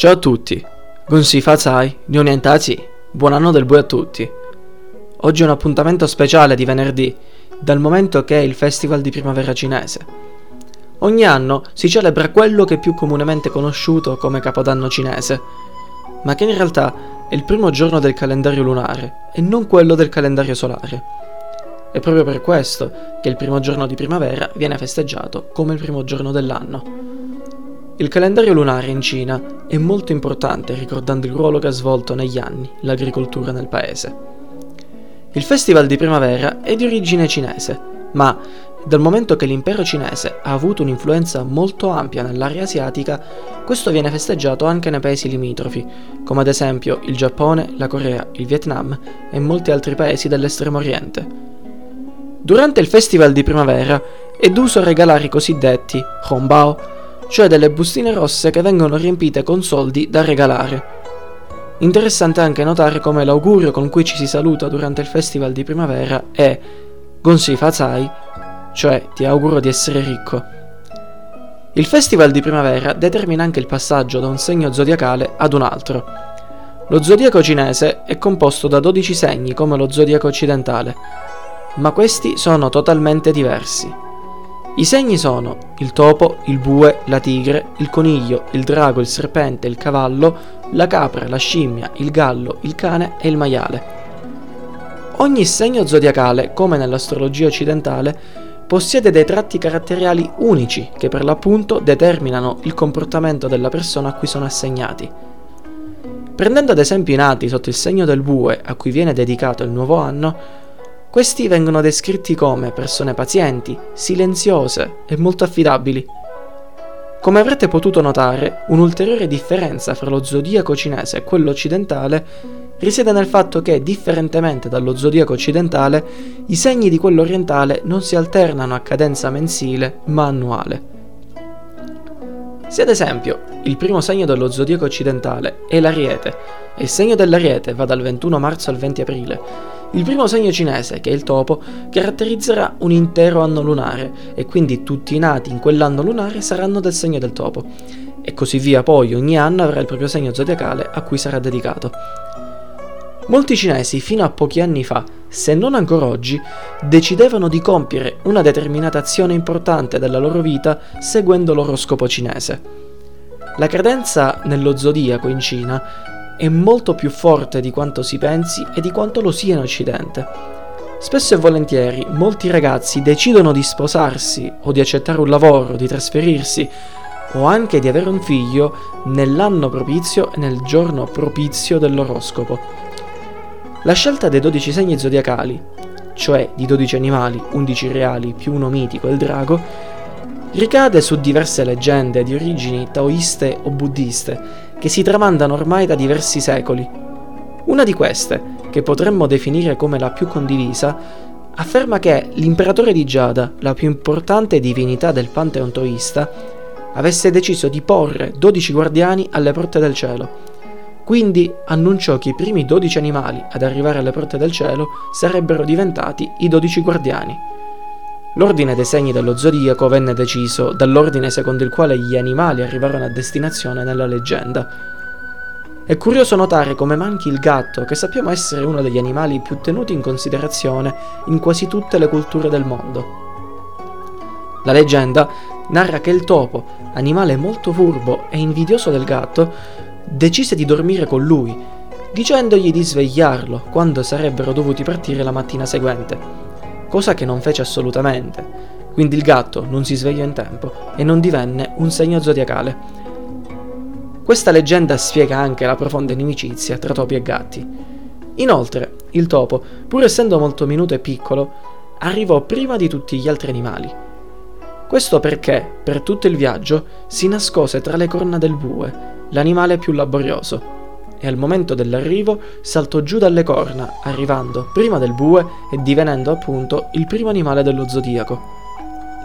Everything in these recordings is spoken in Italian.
Ciao a tutti, Gunsi Fazai, Nyonientazi, buon anno del bue a tutti. Oggi è un appuntamento speciale di venerdì, dal momento che è il Festival di Primavera cinese. Ogni anno si celebra quello che è più comunemente conosciuto come Capodanno cinese, ma che in realtà è il primo giorno del calendario lunare e non quello del calendario solare. È proprio per questo che il primo giorno di primavera viene festeggiato come il primo giorno dell'anno. Il calendario lunare in Cina è molto importante ricordando il ruolo che ha svolto negli anni l'agricoltura nel paese. Il festival di primavera è di origine cinese, ma dal momento che l'impero cinese ha avuto un'influenza molto ampia nell'area asiatica, questo viene festeggiato anche nei paesi limitrofi, come ad esempio il Giappone, la Corea, il Vietnam e molti altri paesi dell'estremo oriente. Durante il festival di primavera è d'uso regalare i cosiddetti honbao, cioè delle bustine rosse che vengono riempite con soldi da regalare. Interessante anche notare come l'augurio con cui ci si saluta durante il festival di primavera è Gonsi Fazai, cioè ti auguro di essere ricco. Il festival di primavera determina anche il passaggio da un segno zodiacale ad un altro. Lo zodiaco cinese è composto da 12 segni come lo zodiaco occidentale, ma questi sono totalmente diversi. I segni sono il topo, il bue, la tigre, il coniglio, il drago, il serpente, il cavallo, la capra, la scimmia, il gallo, il cane e il maiale. Ogni segno zodiacale, come nell'astrologia occidentale, possiede dei tratti caratteriali unici che per l'appunto determinano il comportamento della persona a cui sono assegnati. Prendendo ad esempio i nati sotto il segno del bue a cui viene dedicato il nuovo anno, questi vengono descritti come persone pazienti, silenziose e molto affidabili. Come avrete potuto notare, un'ulteriore differenza fra lo zodiaco cinese e quello occidentale risiede nel fatto che, differentemente dallo zodiaco occidentale, i segni di quello orientale non si alternano a cadenza mensile ma annuale. Se ad esempio il primo segno dello zodiaco occidentale è l'ariete e il segno dell'ariete va dal 21 marzo al 20 aprile, il primo segno cinese, che è il topo, caratterizzerà un intero anno lunare e quindi tutti i nati in quell'anno lunare saranno del segno del topo. E così via poi ogni anno avrà il proprio segno zodiacale a cui sarà dedicato. Molti cinesi fino a pochi anni fa, se non ancora oggi, decidevano di compiere una determinata azione importante della loro vita seguendo l'oroscopo cinese. La credenza nello zodiaco in Cina è molto più forte di quanto si pensi e di quanto lo sia in Occidente. Spesso e volentieri molti ragazzi decidono di sposarsi o di accettare un lavoro, di trasferirsi o anche di avere un figlio nell'anno propizio e nel giorno propizio dell'oroscopo. La scelta dei 12 segni zodiacali, cioè di 12 animali, 11 reali più uno mitico, il drago, ricade su diverse leggende di origini taoiste o buddiste che si tramandano ormai da diversi secoli. Una di queste, che potremmo definire come la più condivisa, afferma che l'imperatore di Giada, la più importante divinità del pantheon toista, avesse deciso di porre 12 guardiani alle porte del cielo. Quindi annunciò che i primi 12 animali ad arrivare alle porte del cielo sarebbero diventati i 12 guardiani. L'ordine dei segni dello zodiaco venne deciso dall'ordine secondo il quale gli animali arrivarono a destinazione nella leggenda. È curioso notare come manchi il gatto, che sappiamo essere uno degli animali più tenuti in considerazione in quasi tutte le culture del mondo. La leggenda narra che il topo, animale molto furbo e invidioso del gatto, decise di dormire con lui, dicendogli di svegliarlo quando sarebbero dovuti partire la mattina seguente cosa che non fece assolutamente. Quindi il gatto non si svegliò in tempo e non divenne un segno zodiacale. Questa leggenda spiega anche la profonda inimicizia tra topi e gatti. Inoltre, il topo, pur essendo molto minuto e piccolo, arrivò prima di tutti gli altri animali. Questo perché, per tutto il viaggio, si nascose tra le corna del bue, l'animale più laborioso, e al momento dell'arrivo saltò giù dalle corna, arrivando prima del bue e divenendo appunto il primo animale dello zodiaco.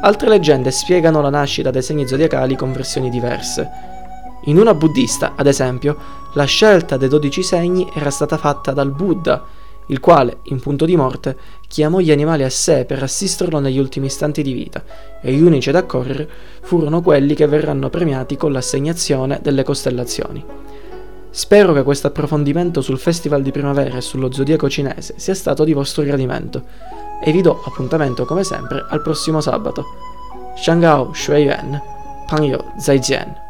Altre leggende spiegano la nascita dei segni zodiacali con versioni diverse. In una buddista, ad esempio, la scelta dei dodici segni era stata fatta dal Buddha il quale, in punto di morte, chiamò gli animali a sé per assisterlo negli ultimi istanti di vita, e gli unici ad accorrere furono quelli che verranno premiati con l'assegnazione delle costellazioni. Spero che questo approfondimento sul Festival di Primavera e sullo zodiaco cinese sia stato di vostro gradimento, e vi do appuntamento come sempre al prossimo sabato. Shangao Shui Yuan, Pang Yo Zaijian.